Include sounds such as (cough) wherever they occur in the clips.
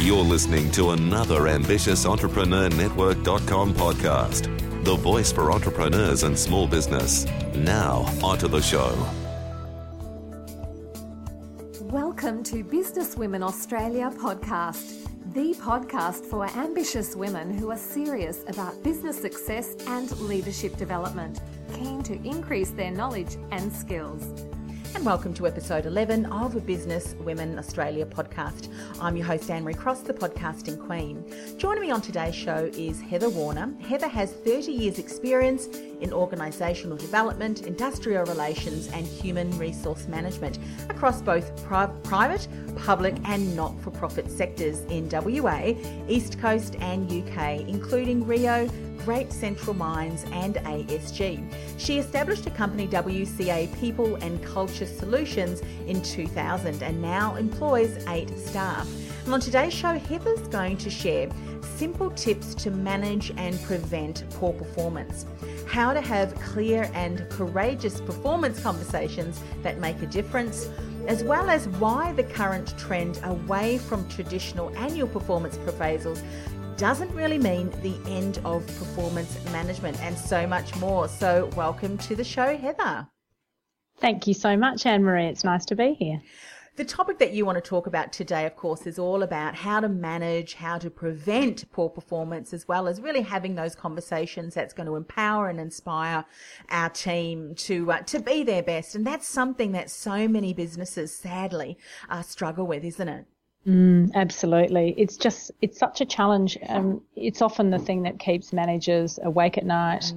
You're listening to another ambitious podcast, the voice for entrepreneurs and small business. Now, onto the show. Welcome to Business Women Australia podcast, the podcast for ambitious women who are serious about business success and leadership development, keen to increase their knowledge and skills and welcome to episode 11 of Business Women Australia podcast. I'm your host, Anne Marie Cross, the podcasting queen. Joining me on today's show is Heather Warner. Heather has 30 years' experience in organisational development, industrial relations, and human resource management across both pri- private, public, and not for profit sectors in WA, East Coast, and UK, including Rio. Great Central Mines and ASG. She established a company, WCA People and Culture Solutions, in 2000 and now employs eight staff. And on today's show, Heather's going to share simple tips to manage and prevent poor performance, how to have clear and courageous performance conversations that make a difference, as well as why the current trend away from traditional annual performance appraisals doesn't really mean the end of performance management and so much more. So, welcome to the show, Heather. Thank you so much, Anne Marie. It's nice to be here. The topic that you want to talk about today, of course, is all about how to manage, how to prevent poor performance, as well as really having those conversations that's going to empower and inspire our team to uh, to be their best. And that's something that so many businesses, sadly, uh, struggle with, isn't it? Mm, absolutely. It's just, it's such a challenge. Um, it's often the thing that keeps managers awake at night.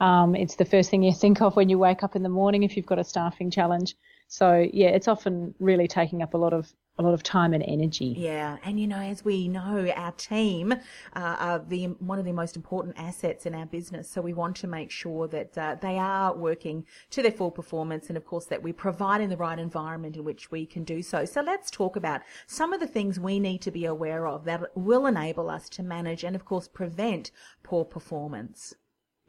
Mm. Um, it's the first thing you (laughs) think of when you wake up in the morning if you've got a staffing challenge. So yeah, it's often really taking up a lot of a lot of time and energy. Yeah, and you know, as we know, our team uh, are the one of the most important assets in our business. So we want to make sure that uh, they are working to their full performance, and of course that we provide in the right environment in which we can do so. So let's talk about some of the things we need to be aware of that will enable us to manage and, of course, prevent poor performance.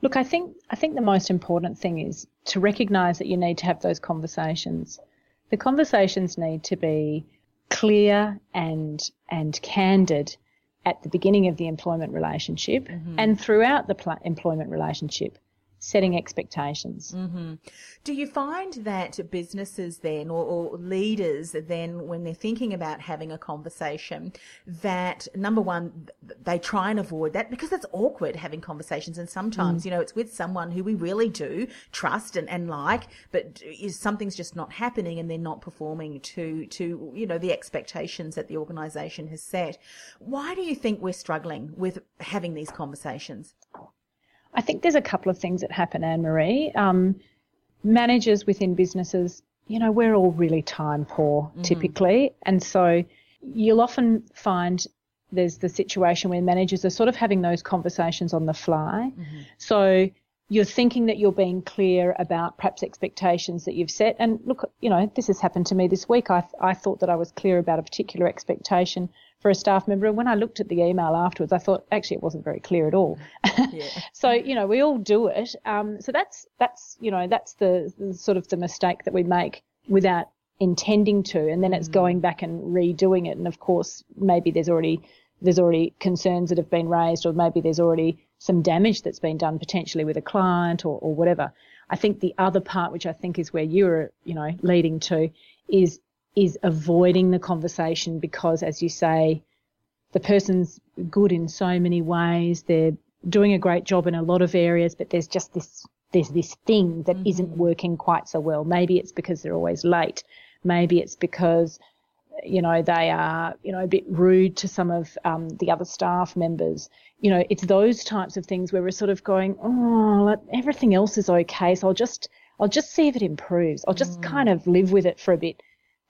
Look, I think I think the most important thing is to recognise that you need to have those conversations. The conversations need to be clear and and candid at the beginning of the employment relationship mm-hmm. and throughout the pl- employment relationship setting expectations. Mm-hmm. Do you find that businesses then, or, or, leaders then, when they're thinking about having a conversation, that number one, they try and avoid that because it's awkward having conversations, and sometimes mm. you know it's with someone who we really do trust and, and like, but something's just not happening, and they're not performing to to you know the expectations that the organisation has set. Why do you think we're struggling with having these conversations? I think there's a couple of things that happen, Anne Marie. Um, managers within businesses, you know, we're all really time poor mm-hmm. typically. And so you'll often find there's the situation where managers are sort of having those conversations on the fly. Mm-hmm. So you're thinking that you're being clear about perhaps expectations that you've set. And look, you know, this has happened to me this week. I, I thought that I was clear about a particular expectation for a staff member. And when I looked at the email afterwards, I thought actually it wasn't very clear at all. Yeah. (laughs) so you know we all do it. Um, so that's that's you know that's the, the, sort of the mistake that we make without intending to, and then it's mm. going back and redoing it. And of course, maybe there's already there's already concerns that have been raised, or maybe there's already some damage that's been done potentially with a client or, or whatever. I think the other part, which I think is where you're, you know, leading to, is is avoiding the conversation because, as you say, the person's good in so many ways. They're doing a great job in a lot of areas, but there's just this there's this thing that mm-hmm. not working quite so well. Maybe it's because they're always late. Maybe it's because you know they are you know a bit rude to some of um, the other staff members. You know, it's those types of things where we're sort of going, oh, everything else is okay, so I'll just I'll just see if it improves. I'll just mm. kind of live with it for a bit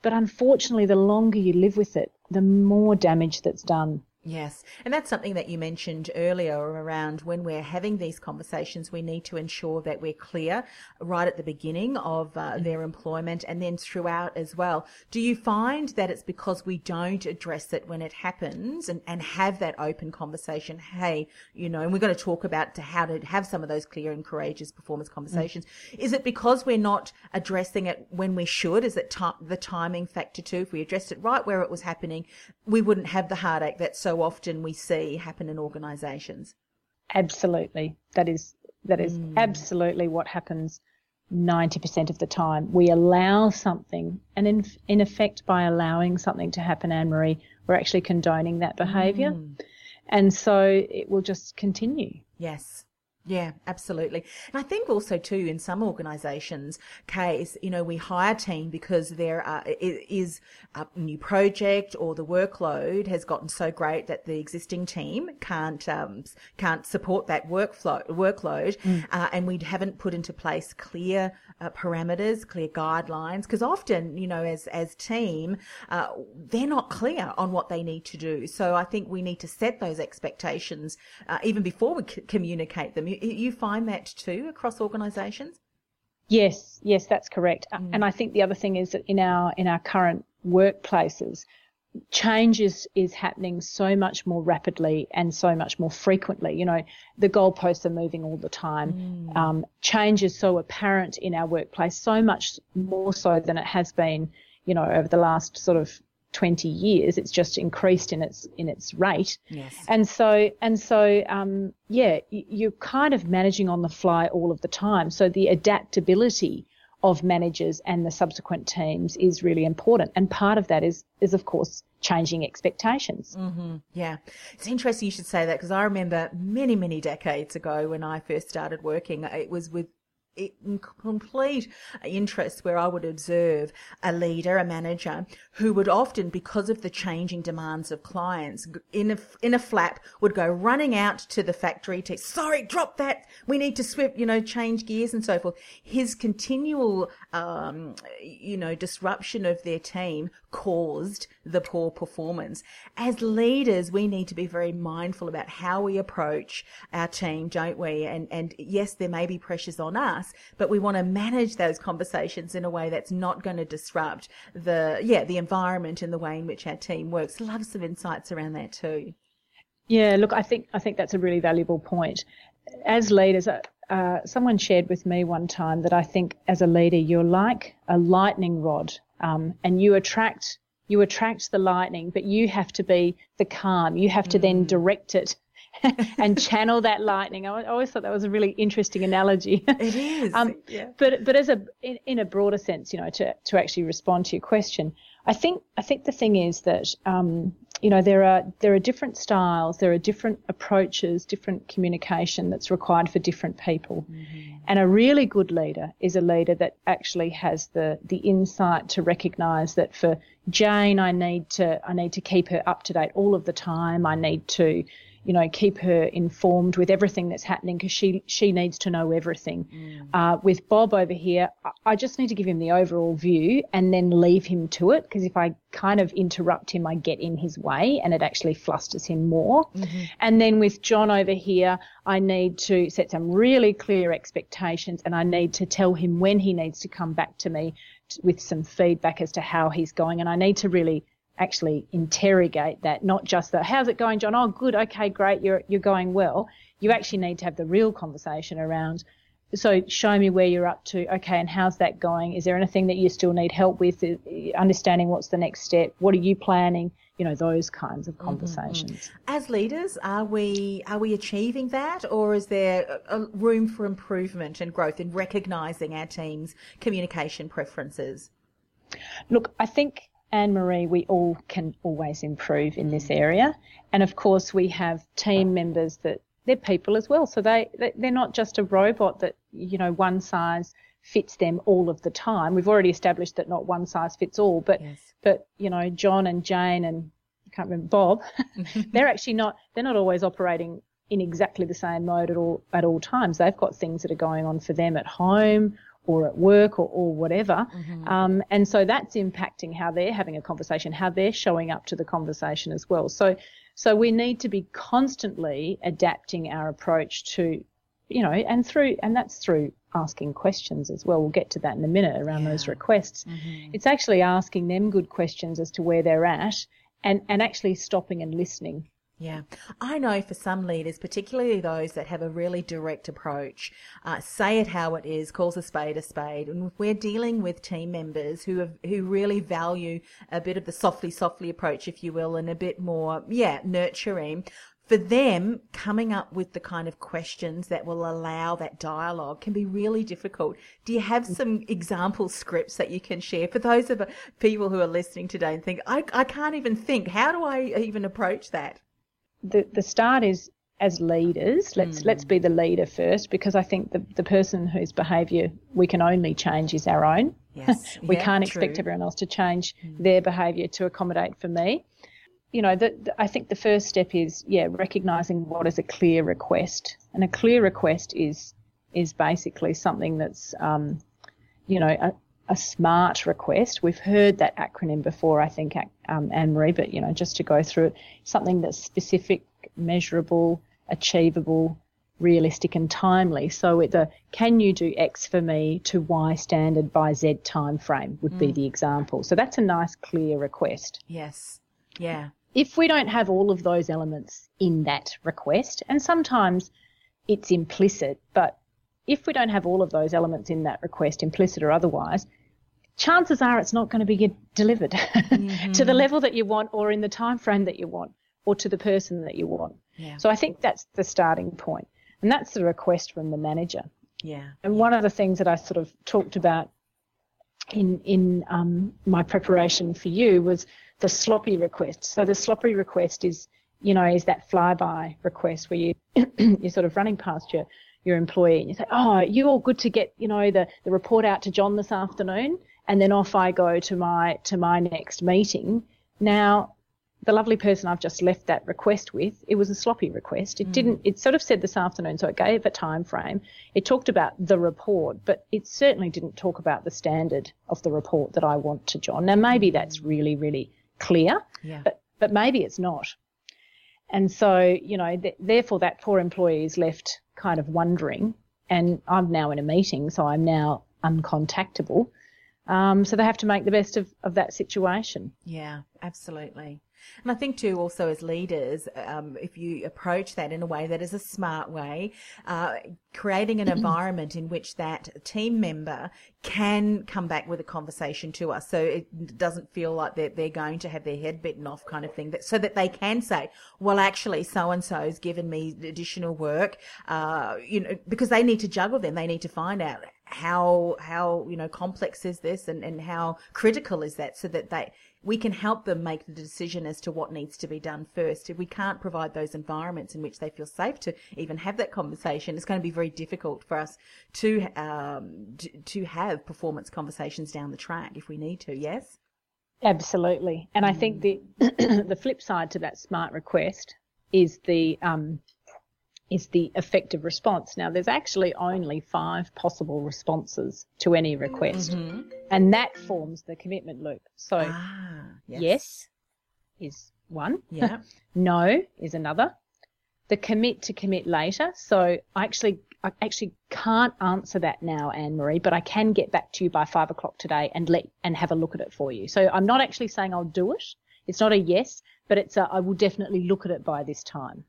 but unfortunately, the longer you live with it, the more damage that's done. Yes. And that's something that you mentioned earlier around when we're having these conversations, we need to ensure that we're clear right at the beginning of uh, their employment and then throughout as well. Do you find that it's because we don't address it when it happens and, and have that open conversation? Hey, you know, and we're going to talk about to how to have some of those clear and courageous performance conversations. Mm. Is it because we're not addressing it when we should? Is it t- the timing factor too? If we addressed it right where it was happening, we wouldn't have the heartache that's so often we see happen in organisations. Absolutely, that is that is mm. absolutely what happens. 90% of the time, we allow something, and in, in effect, by allowing something to happen, Anne Marie, we're actually condoning that behaviour. Mm. And so it will just continue. Yes. Yeah, absolutely. And I think also too in some organisations case, you know, we hire team because there are, is a new project or the workload has gotten so great that the existing team can't um, can't support that workflow workload, mm. uh, and we haven't put into place clear uh, parameters, clear guidelines, because often, you know, as as team, uh, they're not clear on what they need to do. So I think we need to set those expectations uh, even before we c- communicate them you, find that too across organisations? Yes, yes, that's correct. Mm. And I think the other thing is that in our in our current workplaces, change is, is happening so much more rapidly and so much more frequently. You know, the goalposts are moving all the time. Mm. Um, change is so apparent in our workplace, so much more so than it has been, you know, over the last sort of 20 years. It's just increased in its in its rate. Yes. And so and so um, yeah, you're kind of managing on the fly all of the time. So the adaptability of managers and the subsequent teams is really important. And part of that is is of course changing expectations. Mm-hmm. Yeah, it's interesting you should say that because I remember many many decades ago when I first started working, it was with complete interest where I would observe a leader, a manager, who would often, because of the changing demands of clients, in a, in a flap, would go running out to the factory to, sorry, drop that. We need to swip, you know, change gears and so forth. His continual, um, you know, disruption of their team caused the poor performance. As leaders, we need to be very mindful about how we approach our team, don't we? And, and yes, there may be pressures on us, but we want to manage those conversations in a way that's not going to disrupt the, yeah, the environment and the way in which our team works. Love some insights around that too. Yeah, look, I think I think that's a really valuable point. As leaders, uh, uh someone shared with me one time that I think as a leader you're like a lightning rod, um, and you attract you attract the lightning, but you have to be the calm. You have to mm. then direct it (laughs) and channel that lightning. I always thought that was a really interesting analogy. It is. (laughs) um, yeah. But but as a in, in, a broader sense, you know, to to actually respond to your question, I think I think the thing is that um, you know there are there are different styles, there are different approaches, different communication that's required for different people, mm-hmm. and a really good leader is a leader that actually has the the insight to recognise that for Jane, I need to I need to keep her up to date all of the time. I need to you know, keep her informed with everything that's happening because she she needs to know everything. Mm. Uh, with Bob over here, I just need to give him the overall view and then leave him to it because if I kind of interrupt him, I get in his way and it actually flusters him more. Mm-hmm. And then with John over here, I need to set some really clear expectations and I need to tell him when he needs to come back to me with some feedback as to how he's going and I need to really actually interrogate that, not just the how's it going, John? Oh, good, okay, great, you're you're going well. You actually need to have the real conversation around. So show me where you're up to. Okay, and how's that going? Is there anything that you still need help with? Understanding what's the next step? What are you planning? You know those kinds of mm-hmm, conversations. Mm-hmm. As leaders, are we are we achieving that, or is there a, a room for improvement and growth in recognizing our team's communication preferences? Look, I think Anne Marie, we all can always improve in this area. And of course, we have team members that they're people as well. So they, they're not just a robot that, you know, one size fits them all of the time. We've already established that not one size fits all, but, yes. but, you know, John and Jane and I can't remember Bob, (laughs) they're actually not, they're not always operating in exactly the same mode at all, at all times. They've got things that are going on for them at home or at work or, or whatever. Mm-hmm. Um, and so that's impacting how they're having a conversation, how they're showing up to the conversation as well. So, so we need to be constantly adapting our approach to, you know, and through, and that's through asking questions as well. We'll get to that in a minute around yeah. those requests. Mm-hmm. It's actually asking them good questions as to where they're at and, and actually stopping and listening yeah, I know for some leaders, particularly those that have a really direct approach, uh, say it how it is, calls a spade a spade, and we're dealing with team members who have who really value a bit of the softly softly approach, if you will, and a bit more, yeah, nurturing. For them, coming up with the kind of questions that will allow that dialogue can be really difficult. Do you have some example scripts that you can share for those of people who are listening today and think, I, I can't even think, how do I even approach that? The, the start is as leaders, let's mm. let's be the leader first, because I think the, the person whose behaviour we can only change is our own. Yes. (laughs) we yeah, can't expect everyone else to change mm. their behaviour to accommodate for me. You know, the, the, I think the first step is yeah, recognising what is a clear request, and a clear request is is basically something that's um, you know a, a smart request. We've heard that acronym before, I think, um, Anne Marie, but you know, just to go through it, something that's specific, measurable, achievable, realistic, and timely. So the can you do X for me to Y standard by Z time frame would mm. be the example. So that's a nice, clear request. Yes. Yeah. If we don't have all of those elements in that request, and sometimes it's implicit, but if we don't have all of those elements in that request, implicit or otherwise, chances are it's not going to be delivered mm-hmm. (laughs) to the level that you want or in the time frame that you want or to the person that you want. Yeah. So I think that's the starting point. And that's the request from the manager. Yeah. And one of the things that I sort of talked about in in um, my preparation for you was the sloppy request. So the sloppy request is, you know, is that flyby request where you (clears throat) you're sort of running past your your employee and you say, oh, you're all good to get, you know, the, the report out to John this afternoon? And then off I go to my, to my next meeting. Now, the lovely person I've just left that request with, it was a sloppy request. It mm. didn't, it sort of said this afternoon, so it gave a time frame. It talked about the report, but it certainly didn't talk about the standard of the report that I want to John. Now, maybe mm. that's really, really clear, yeah. but, but maybe it's not. And so, you know, th- therefore that poor employee is left kind of wondering, and I'm now in a meeting, so I'm now uncontactable. Um, so they have to make the best of, of that situation. Yeah, absolutely. And I think too, also as leaders, um, if you approach that in a way that is a smart way, uh, creating an environment in which that team member can come back with a conversation to us, so it doesn't feel like they're, they're going to have their head bitten off, kind of thing. That, so that they can say, "Well, actually, so and so's given me additional work," uh, you know, because they need to juggle them. They need to find out how how you know complex is this and and how critical is that so that they we can help them make the decision as to what needs to be done first. If we can't provide those environments in which they feel safe to even have that conversation, it's going to be very difficult for us to um, to, to have performance conversations down the track if we need to. Yes. Absolutely, and. I think the (clears throat) the flip side to that smart request is the um, is the effective response. Now, there's actually only five possible responses to any request, mm-hmm. and that forms the commitment loop. So, ah, yes. yes. is one. (laughs) Yeah. no is another. The commit to commit later. So, I actually, I actually can't answer that now, Anne Marie, but I can get back to you by five o'clock today and let and have a look at it for you. So, I'm not actually saying I'll do it. It's not a yes, but it's a I will definitely look at it by this time.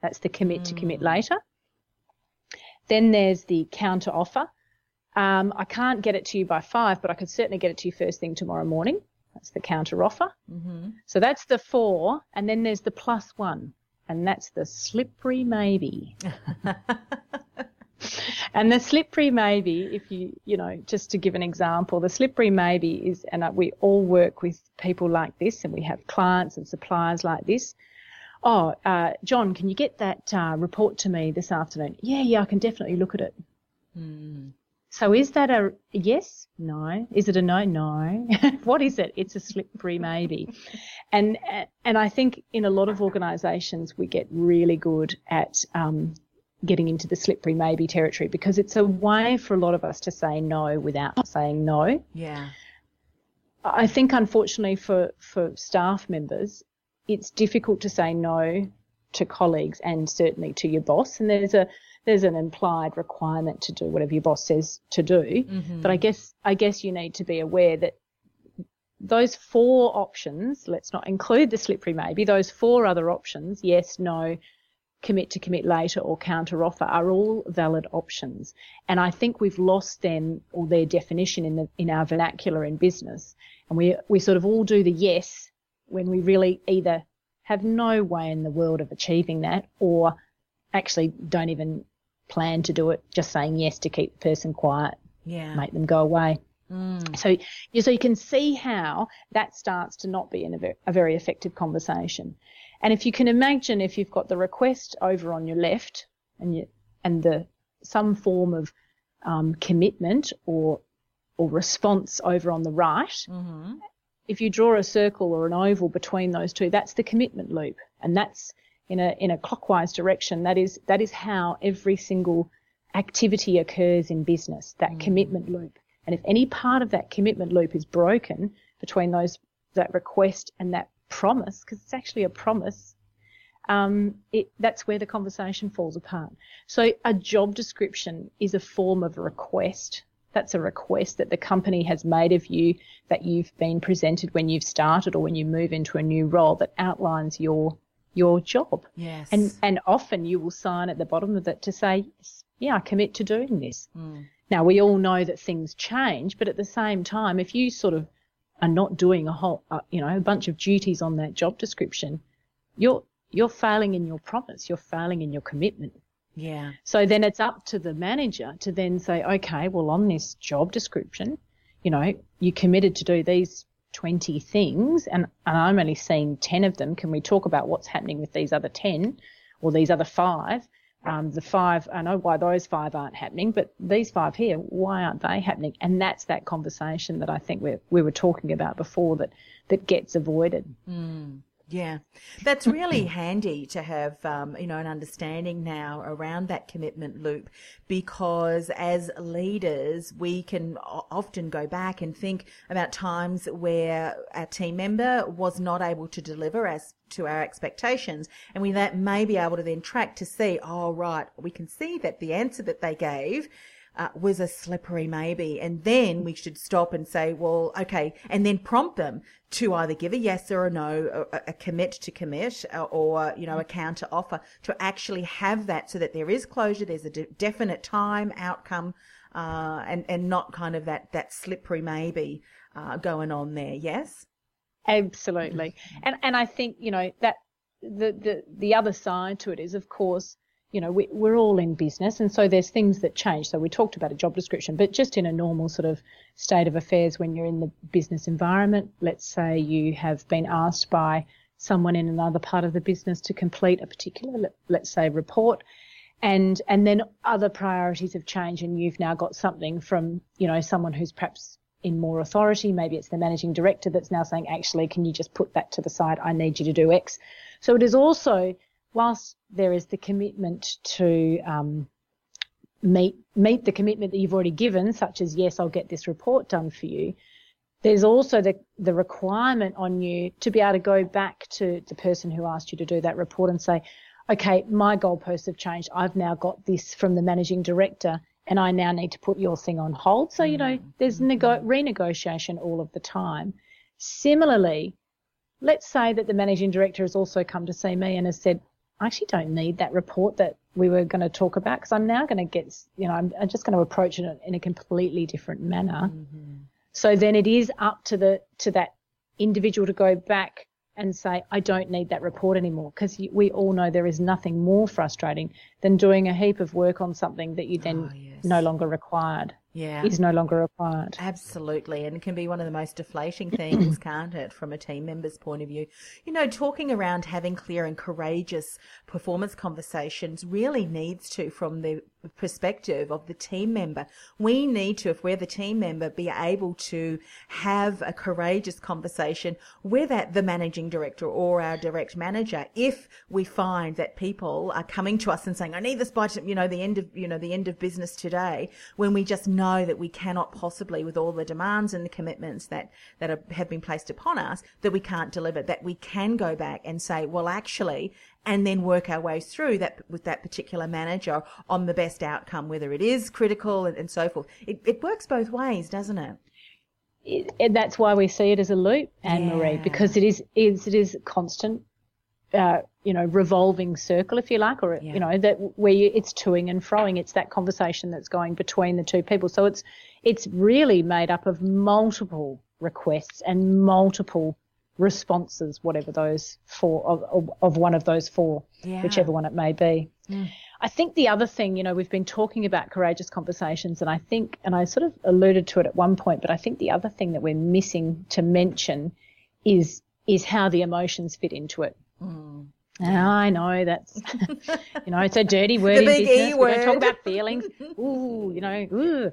That's the commit mm. to commit mm. later. Then there's the counter offer. Um, I can't get it to you by five, but I could certainly get it to you first thing tomorrow morning. That's the counter offer. Mm-hmm. So that's the four. And then there's the plus one, and that's the slippery maybe. (laughs) and the slippery maybe, if you, you know, just to give an example, the slippery maybe is, and we all work with people like this, and we have clients and suppliers like this oh, uh, John, can you get that uh, report to me this afternoon? Yeah, yeah, I can definitely look at it. Mm. So is that a yes? No. Is it a no? No. (laughs) what is it? It's a slippery maybe. (laughs) and and I think in a lot of organisations we get really good at um, getting into the slippery maybe territory because it's a way for a lot of us to say no without saying no. Yeah. I think unfortunately for, for staff members, it's difficult to say no to colleagues and certainly to your boss. And there's a there's an implied requirement to do whatever your boss says to do. Mm-hmm. But I guess I guess you need to be aware that those four options, let's not include the slippery maybe, those four other options, yes, no, commit to commit later or counter offer are all valid options. And I think we've lost them or their definition in the in our vernacular in business. And we we sort of all do the yes when we really either have no way in the world of achieving that or actually don't even plan to do it, just saying yes to keep the person quiet, yeah. make them go away. Mm. So, so you can see how that starts to not be in a very, a very effective conversation. And if you can imagine if you've got the request over on your left and you, and the some form of um, commitment or or response over on the right, mm-hmm. if you draw a circle or an oval between those two, that's the commitment loop, and that's in a in a clockwise direction. That is that is how every single activity occurs in business. That mm. commitment loop, and if any part of that commitment loop is broken between those that request and that promise, because it's actually a promise, um, it, that's where the conversation falls apart. So a job description is a form of a request. That's a request that the company has made of you that you've been presented when you've started or when you move into a new role that outlines your your job. Yes. And and often you will sign at the bottom of it to say, yes, yeah, I commit to doing this. Mm. Now we all know that things change, but at the same time, if you sort of are not doing a whole, uh, you know, a bunch of duties on that job description, you're you're failing in your promise. You're failing in your commitment. Yeah. So then it's up to the manager to then say, okay, well, on this job description, you know, you committed to do these 20 things and, and I'm only seeing 10 of them. Can we talk about what's happening with these other 10 or these other five? Um, the five, I know why those five aren't happening, but these five here, why aren't they happening? And that's that conversation that I think we we were talking about before that, that gets avoided. Mm. Yeah, that's really (clears throat) handy to have, um, you know, an understanding now around that commitment loop because as leaders, we can often go back and think about times where a team member was not able to deliver as to our expectations and we that may be able to then track to see, oh, right, we can see that the answer that they gave uh, was a slippery maybe. And then we should stop and say, well, okay, and then prompt them to either give a yes or a no, a, a commit to commit, uh, or, you know, a counter offer to actually have that so that there is closure, there's a de- definite time, outcome, uh, and, and not kind of that, that slippery maybe, uh, going on there. Yes? Absolutely. And, and I think, you know, that the, the, the other side to it is, of course, you know, we, we're all in business, and so there's things that change. So we talked about a job description, but just in a normal sort of state of affairs when you're in the business environment, let's say you have been asked by someone in another part of the business to complete a particular, let's say, report, and and then other priorities have changed, and you've now got something from you know someone who's perhaps in more authority. Maybe it's the managing director that's now saying, actually, can you just put that to the side? I need you to do X. So it is also whilst there is the commitment to um, meet meet the commitment that you've already given, such as yes, I'll get this report done for you. There's also the the requirement on you to be able to go back to the person who asked you to do that report and say, okay, my goalposts have changed. I've now got this from the managing director, and I now need to put your thing on hold. So you know, mm-hmm. there's nego- renegotiation all of the time. Similarly, let's say that the managing director has also come to see me and has said, I actually don't need that report that we were going to talk about because I'm now going to get, you know, I'm, I'm just going to approach it in a completely different manner. Mm-hmm. So then it is up to the to that individual to go back and say, I don't need that report anymore because we all know there is nothing more frustrating than doing a heap of work on something that you then oh, yes. no longer required yeah. is no longer required. Absolutely. And it can be one of the most deflating (clears throat) things, can't it, from a team member's point of view? You know, talking around having clear and courageous performance conversations really needs to, from the perspective of the team member, we need to, if we're the team member, be able to have a courageous conversation with the managing director or our direct manager if we find that people are coming to us and saying, I need this by, you know, the end of, you know, the end of business today, when we just know that we cannot possibly, with all the demands and the commitments that, that are, have been placed upon us, that we can't deliver, that we can go back and say, well, actually, and then work our way through that with that particular manager on the best outcome, whether it is critical and, and so forth. It, it works both ways, doesn't it? It, that's why we see it as a loop, Anne yeah. Marie, because it is, is it is constant uh, you know, revolving circle, if you like, or yeah. you know, that where you, it's toing and froing. It's that conversation that's going between the two people. So it's it's really made up of multiple requests and multiple responses, whatever those four of, of, of one of those four, yeah. whichever one it may be. Mm. I think the other thing, you know, we've been talking about courageous conversations, and I think, and I sort of alluded to it at one point, but I think the other thing that we're missing to mention is is how the emotions fit into it. Mm. I know that's, (laughs) you know, it's a dirty word in business. E we don't talk about (laughs) feelings. Ooh, you know,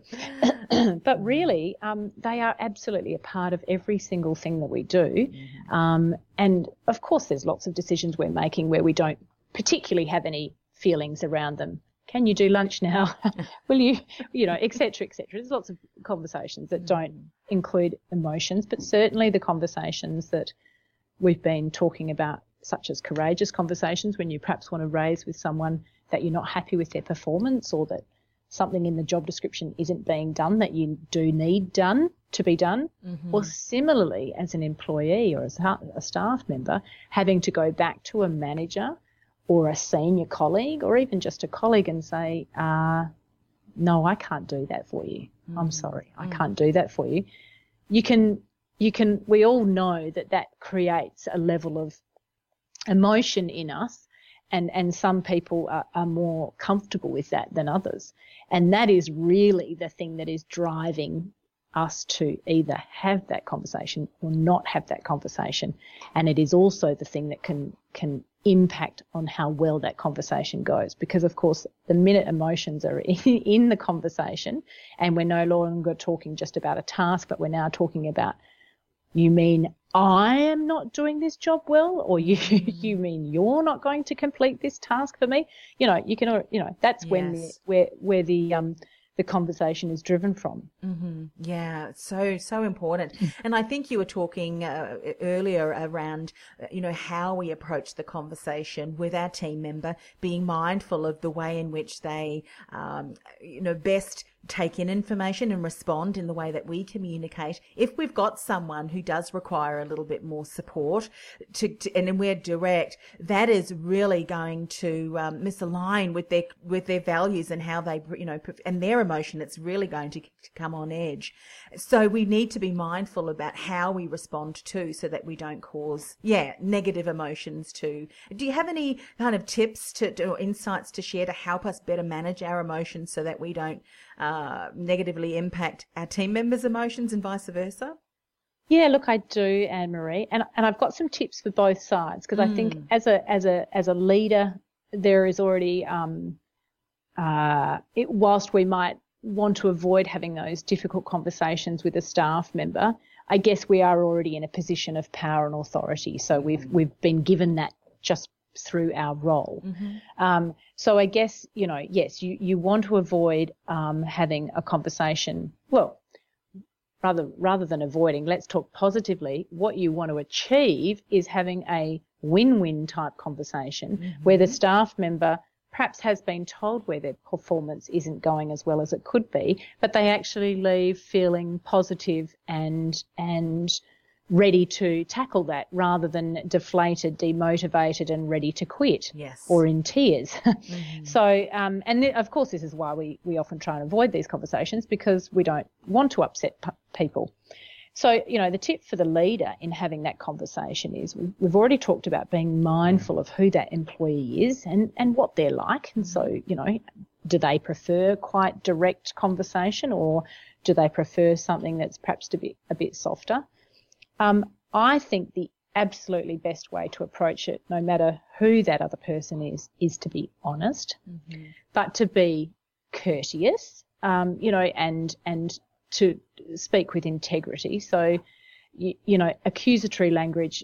(clears throat) but really, um, they are absolutely a part of every single thing that we do. Mm-hmm. Um, and of course, there's lots of decisions we're making where we don't particularly have any feelings around them. Can you do lunch now? (laughs) Will you, you know, etc., etc. There's lots of conversations that don't mm. include emotions, but certainly the conversations that we've been talking about such as courageous conversations when you perhaps want to raise with someone that you're not happy with their performance or that something in the job description isn't being done that you do need done to be done. Mm-hmm. Or similarly, as an employee or as a staff member, having to go back to a manager or a senior colleague or even just a colleague and say, uh, no, I can't do that for you. Mm-hmm. I'm sorry, I mm-hmm. can't do that for you. You can, you can, we all know that that creates a level of emotion in us and and some people are, are, more comfortable with that than others. And that is really the thing that is driving us to either have that conversation or not have that conversation. And it is also the thing that can can impact on how well that conversation goes. Because of course the minute emotions are (laughs) in the conversation and we're no longer talking just about a task but we're now talking about you mean I am not doing this job well, or you (laughs) you mean you're not going to complete this task for me? You know, you can, you know, that's yes. when the, where where the um the conversation is driven from. Mm-hmm. Yeah, so so important. and I think you were talking uh, earlier around, uh, you know, how we approach the conversation with our team member, being mindful of the way in which they, um, you know, best take in information and respond in the way that we communicate. If we've got someone who does require a little bit more support to, to and we're direct, that is really going to um, misalign with their with their values and how they you know and their emotion. It's really going to, to come on edge. So we need to be mindful about how we respond to, so that we don't cause yeah negative emotions too. Do you have any kind of tips to or insights to share to help us better manage our emotions so that we don't uh, negatively impact our team members' emotions and vice versa? Yeah, look, I do, Anne Marie, and and I've got some tips for both sides because mm. I think hmm. as a as a as a leader, there is already um, uh, it, whilst we might want to avoid having those difficult conversations with a staff member, I guess we are already in a position of power and authority. So we've hmm. we've been given that just through our role. Mm-hmm. Um, so I guess, you know, yes, you, you want to avoid um, having a conversation. Well, rather rather than avoiding, let's talk positively. What you want to achieve is having a win-win type conversation mm-hmm. where the staff member perhaps has been told where their performance isn't going as well as it could be, but they actually leave feeling positive and and ready to tackle that rather than deflated, demotivated, and ready to quit yes. or in tears. (laughs) Mm-hmm. so, um, and th- of course, this is why we, we often try and avoid these conversations because we don't want to upset p- people. So, you know, the tip for the leader in having that conversation is we've already talked about being mindful of who that employee is and, and what they're like. And so, you know, do they prefer quite direct conversation or do they prefer something that's perhaps a bit, a bit softer? Um, I think the absolutely best way to approach it, no matter who that other person is, is to be honest, mm-hmm. but to be courteous, um, you know, and and to speak with integrity. So, you, you, know, accusatory language.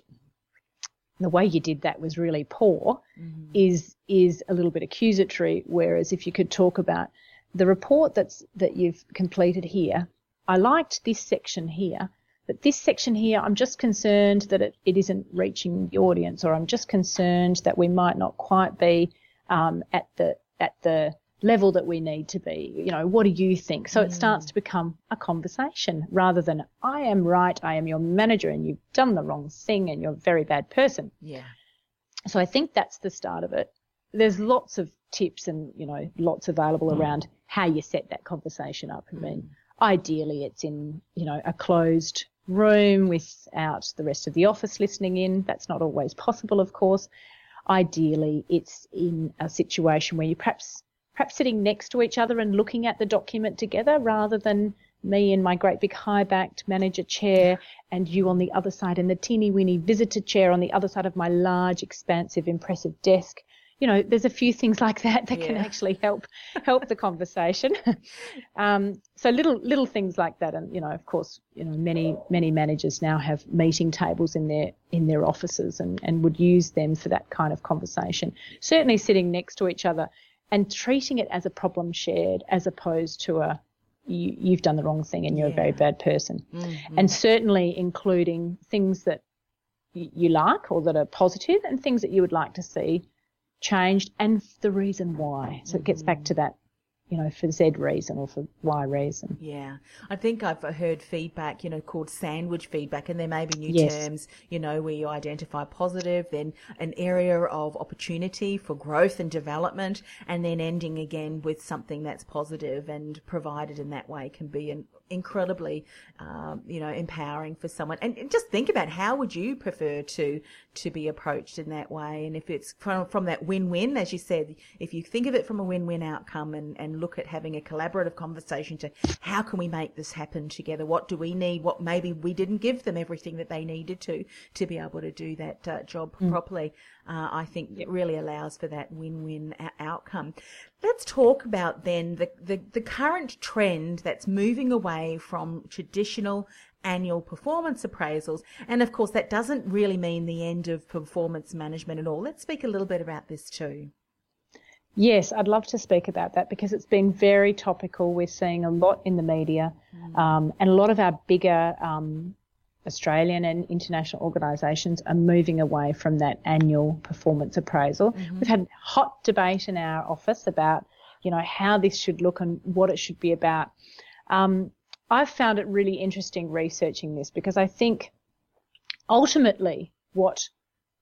The way you did that was really poor. Mm-hmm. Is is a little bit accusatory. Whereas if you could talk about the report that's that you've completed here, I liked this section here but this section here, I'm just concerned that it, it isn't reaching the audience, or I'm just concerned that we might not quite be um, at the at the level that we need to be. You know, what do you think? So mm. it starts to become a conversation rather than I am right, I am your manager, and you've done the wrong thing, and you're a very bad person. Yeah. So I think that's the start of it. There's lots of tips and you know lots available mm. around how you set that conversation up. I mean, ideally it's in you know a closed room without the rest of the office listening in. That's not always possible, of course. Ideally, it's in a situation where you're perhaps perhaps sitting next to each other and looking at the document together rather than me in my great big high backed manager chair and you on the other side in the teeny weeny visitor chair on the other side of my large, expansive, impressive desk you know, there's a few things like that that yeah. can actually help help the conversation. (laughs) um, so little little things like that, and you know, of course, you know, many many managers now have meeting tables in their in their offices and and would use them for that kind of conversation. Certainly, sitting next to each other and treating it as a problem shared, as opposed to a you, have done the wrong thing and you're yeah. a very bad person. Mm-hmm. And certainly including things that you like or that are positive and things that you would like to see changed and the reason why. So it gets back to that you know, for Z reason or for Y reason. Yeah. I think I've heard feedback, you know, called sandwich feedback, and there may be new yes. terms, you know, where you identify positive, then an area of opportunity for growth and development, and then ending again with something that's positive and provided in that way can be an incredibly, um, you know, empowering for someone. And, and, just think about how would you prefer to to be approached in that way, and if it's from from that win-win, as you said, if you think of it from a win-win outcome, and and look at having a collaborative conversation to how can we make this happen together? What do we need? What maybe we didn't give them everything that they needed to to be able to do that uh, job mm. properly. Uh, I think it really allows for that win-win a- outcome. Let's talk about then the, the, the current trend that's moving away from traditional annual performance appraisals. And of course, that doesn't really mean the end of performance management at all. Let's speak a little bit about this too. Yes, I'd love to speak about that because it's been very topical. We're seeing a lot in the media, mm. um, and a lot of our bigger um, Australian and international organisations are moving away from that annual performance appraisal. Mm-hmm. We've had hot debate in our office about, you know, how this should look and what it should be about. Um, I've found it really interesting researching this because I think ultimately what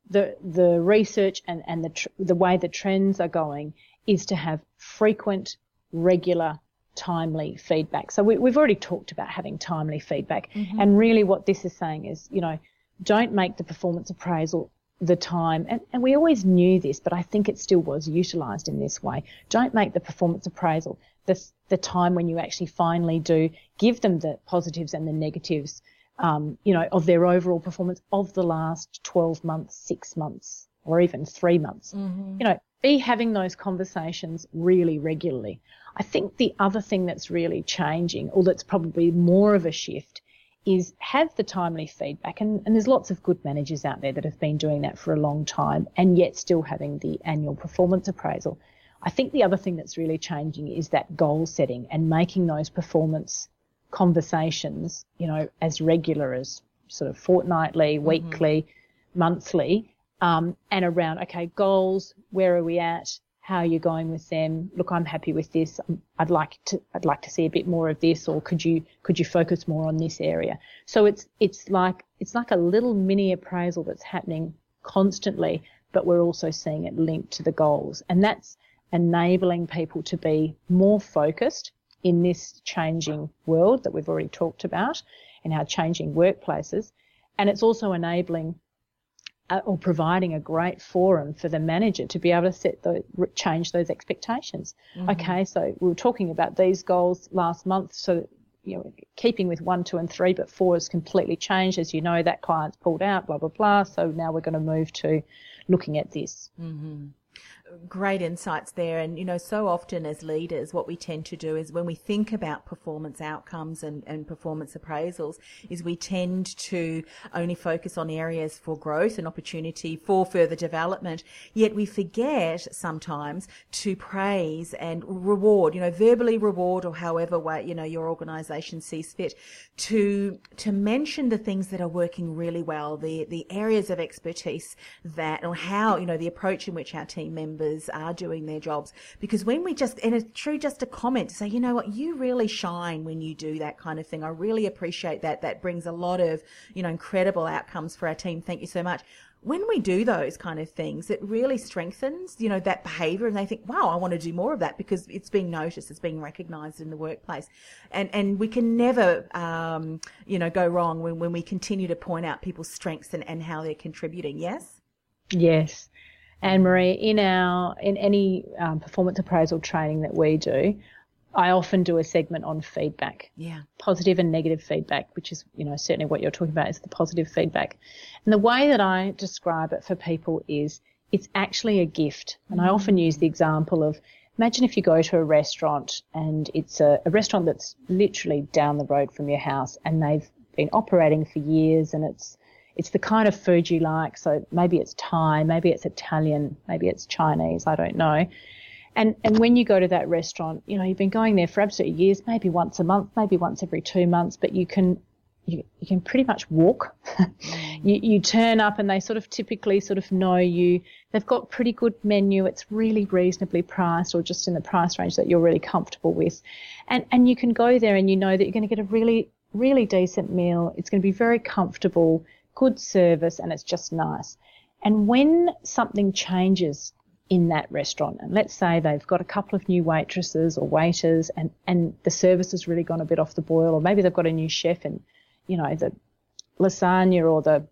the the research and and the tr- the way the trends are going is to have frequent, regular, timely feedback. So we, have already talked about having timely feedback, mm-hmm. and really what this is saying is, you know, don't make the performance appraisal the time, and, and we always knew this, but I think it still was utilised in this way. Don't make the performance appraisal the the time when you actually finally do give them the positives and the negatives um, you know, of their overall performance of the last 12 months, six months, or even three months. Mm-hmm. You know, be having those conversations really regularly. I think the other thing that's really changing, or that's probably more of a shift, is have the timely feedback. And, and there's lots of good managers out there that have been doing that for a long time and yet still having the annual performance appraisal. I think the other thing that's really changing is that goal setting and making those performance conversations, you know, as regular as sort of fortnightly, mm-hmm. weekly, monthly, um, and around, okay, goals, where are we at? How you're you going with them? Look, I'm happy with this. I'd like to, I'd like to see a bit more of this, or could you, could you focus more on this area? So it's, it's like, it's like a little mini appraisal that's happening constantly, but we're also seeing it linked to the goals. And that's enabling people to be more focused in this changing world that we've already talked about in our changing workplaces. And it's also enabling or providing a great forum for the manager to be able to set the change those expectations. Mm-hmm. Okay, so we were talking about these goals last month, so you know, keeping with one, two, and three, but four has completely changed. As you know, that client's pulled out, blah blah blah. So now we're going to move to looking at this. Mm-hmm great insights there. And, you know, so often as leaders, what we tend to do is when we think about performance outcomes and, and performance appraisals is we tend to only focus on areas for growth and opportunity for further development. Yet we forget sometimes to praise and reward, you know, verbally reward or however way, you know, your organization sees fit to, to mention the things that are working really well, the, the areas of expertise that, or how, you know, the approach in which our team members members are doing their jobs. Because when we just, and it's true, just a comment to say, you know what, you really shine when you do that kind of thing. I really appreciate that. That brings a lot of, you know, incredible outcomes for our team. Thank you so much when we do those kind of things, it really strengthens, you know, that behavior and they think, wow, I want to do more of that because it's being noticed, it's being recognized in the workplace. And, and we can never, um, you know, go wrong when, when we continue to point out people's strengths and, and how they're contributing. Yes? Yes. Anne Marie, in our in any um, performance appraisal training that we do, I often do a segment on feedback. Yeah. Positive and negative feedback, which is, you know, certainly what you're talking about is the positive feedback. And the way that I describe it for people is it's actually a gift. And I often use the example of imagine if you go to a restaurant and it's a, a restaurant that's literally down the road from your house and they've been operating for years and it's it's the kind of food you like. So maybe it's Thai, maybe it's Italian, maybe it's Chinese, I don't know. And and when you go to that restaurant, you know, you've been going there for absolutely years, maybe once a month, maybe once every two months, but you can you, you can pretty much walk. (laughs) you, you turn up and they sort of typically sort of know you. They've got pretty good menu. It's really reasonably priced or just in the price range that you're really comfortable with. And, and you can go there and you know that you're going to get a really, really decent meal. It's going to be very comfortable good service, and it's just nice. And when something changes in that restaurant, and let's say they've got a couple of new waitresses or waiters, and, and the service has really gone a bit off the boil, or maybe they've got a new chef, and you know the lasagna or the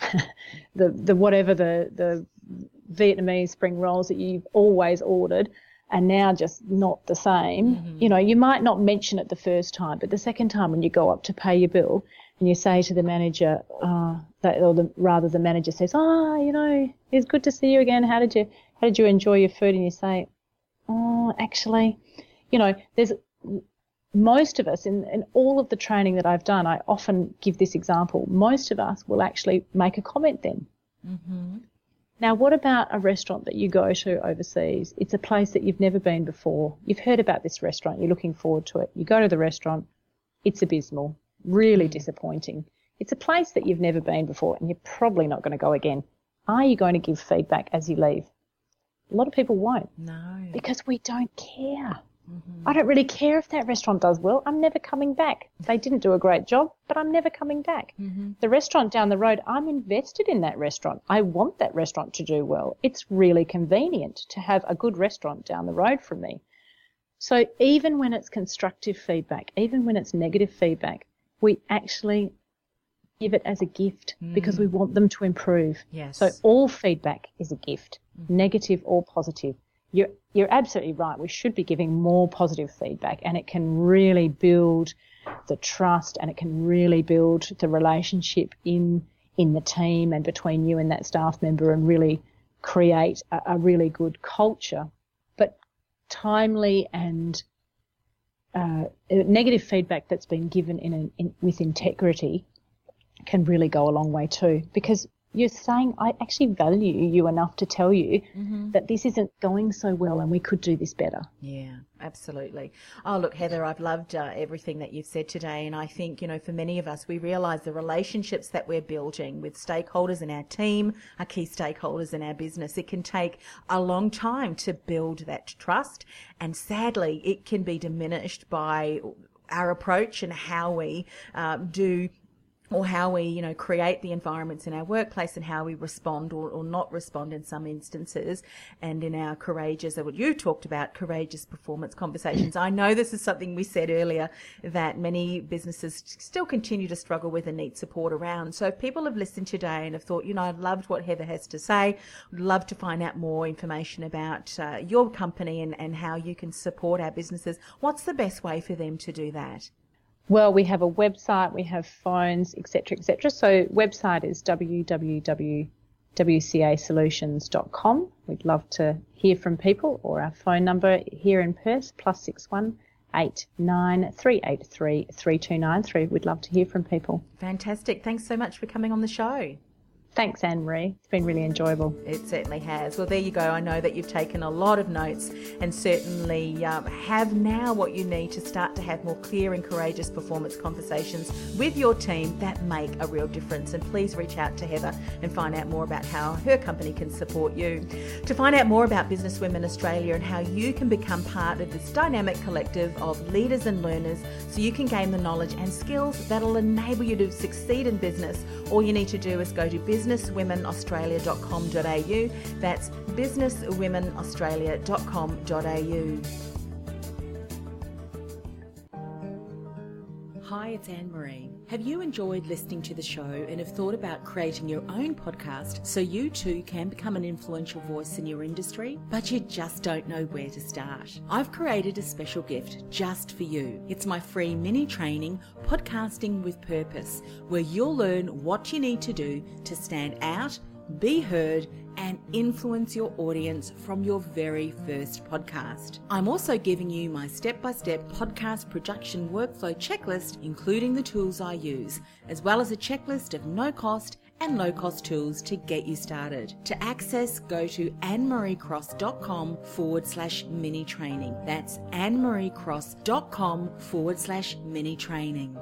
(laughs) the the whatever the the Vietnamese spring rolls that you've always ordered are now just not the same. Mm-hmm. You know, you might not mention it the first time, but the second time when you go up to pay your bill, and you say to the manager, uh, that, or the, rather the manager says, "Ah, oh, you know, it's good to see you again. How did you, how did you enjoy your food?" And you say, "Oh, actually, you know, there's most of us in, in all of the training that I've done, I often give this example. Most of us will actually make a comment then. Mm-hmm. Now, what about a restaurant that you go to overseas? It's a place that you've never been before. You've heard about this restaurant. You're looking forward to it. You go to the restaurant. It's abysmal really disappointing. It's a place that you've never been before and you're probably not going to go again. Are you going to give feedback as you leave? A lot of people won't. No. Because we don't care. Mm-hmm. I don't really care if that restaurant does well. I'm never coming back. They didn't do a great job, but I'm never coming back. Mm-hmm. The restaurant down the road, I'm invested in that restaurant. I want that restaurant to do well. It's really convenient to have a good restaurant down the road from me. So even when it's constructive feedback, even when it's negative feedback, we actually give it as a gift mm. because we want them to improve. Yes. So all feedback is a gift, mm. negative or positive. You're, you're absolutely right. We should be giving more positive feedback and it can really build the trust and it can really build the relationship in, in the team and between you and that staff member and really create a, a really good culture. But timely and uh, negative feedback that's been given in, in with integrity can really go a long way too because you're saying I actually value you enough to tell you mm-hmm. that this isn't going so well and we could do this better. Yeah, absolutely. Oh, look, Heather, I've loved uh, everything that you've said today. And I think, you know, for many of us, we realize the relationships that we're building with stakeholders in our team, our key stakeholders in our business, it can take a long time to build that trust. And sadly, it can be diminished by our approach and how we um, do or how we, you know, create the environments in our workplace and how we respond or, or not respond in some instances. And in our courageous, what you talked about, courageous performance conversations. I know this is something we said earlier that many businesses still continue to struggle with and need support around. So if people have listened today and have thought, you know, I've loved what Heather has to say, would love to find out more information about uh, your company and, and how you can support our businesses, what's the best way for them to do that? Well, we have a website, we have phones, etc., etc. So website is www.wcasolutions.com. We'd love to hear from people, or our phone number here in Perth plus six one eight nine three eight three three two nine three. We'd love to hear from people. Fantastic! Thanks so much for coming on the show. Thanks, Anne Marie. It's been really enjoyable. It certainly has. Well, there you go. I know that you've taken a lot of notes and certainly um, have now what you need to start to have more clear and courageous performance conversations with your team that make a real difference. And please reach out to Heather and find out more about how her company can support you. To find out more about Business Women Australia and how you can become part of this dynamic collective of leaders and learners so you can gain the knowledge and skills that'll enable you to succeed in business, all you need to do is go to business businesswomenaustralia.com.au. That's businesswomenaustralia.com.au. Hi, it's Anne Marie. Have you enjoyed listening to the show and have thought about creating your own podcast so you too can become an influential voice in your industry, but you just don't know where to start? I've created a special gift just for you. It's my free mini training, Podcasting with Purpose, where you'll learn what you need to do to stand out, be heard, and influence your audience from your very first podcast. I'm also giving you my step by step podcast production workflow checklist, including the tools I use, as well as a checklist of no cost and low cost tools to get you started. To access, go to annemariecross.com forward slash mini training. That's annemariecross.com forward slash mini training.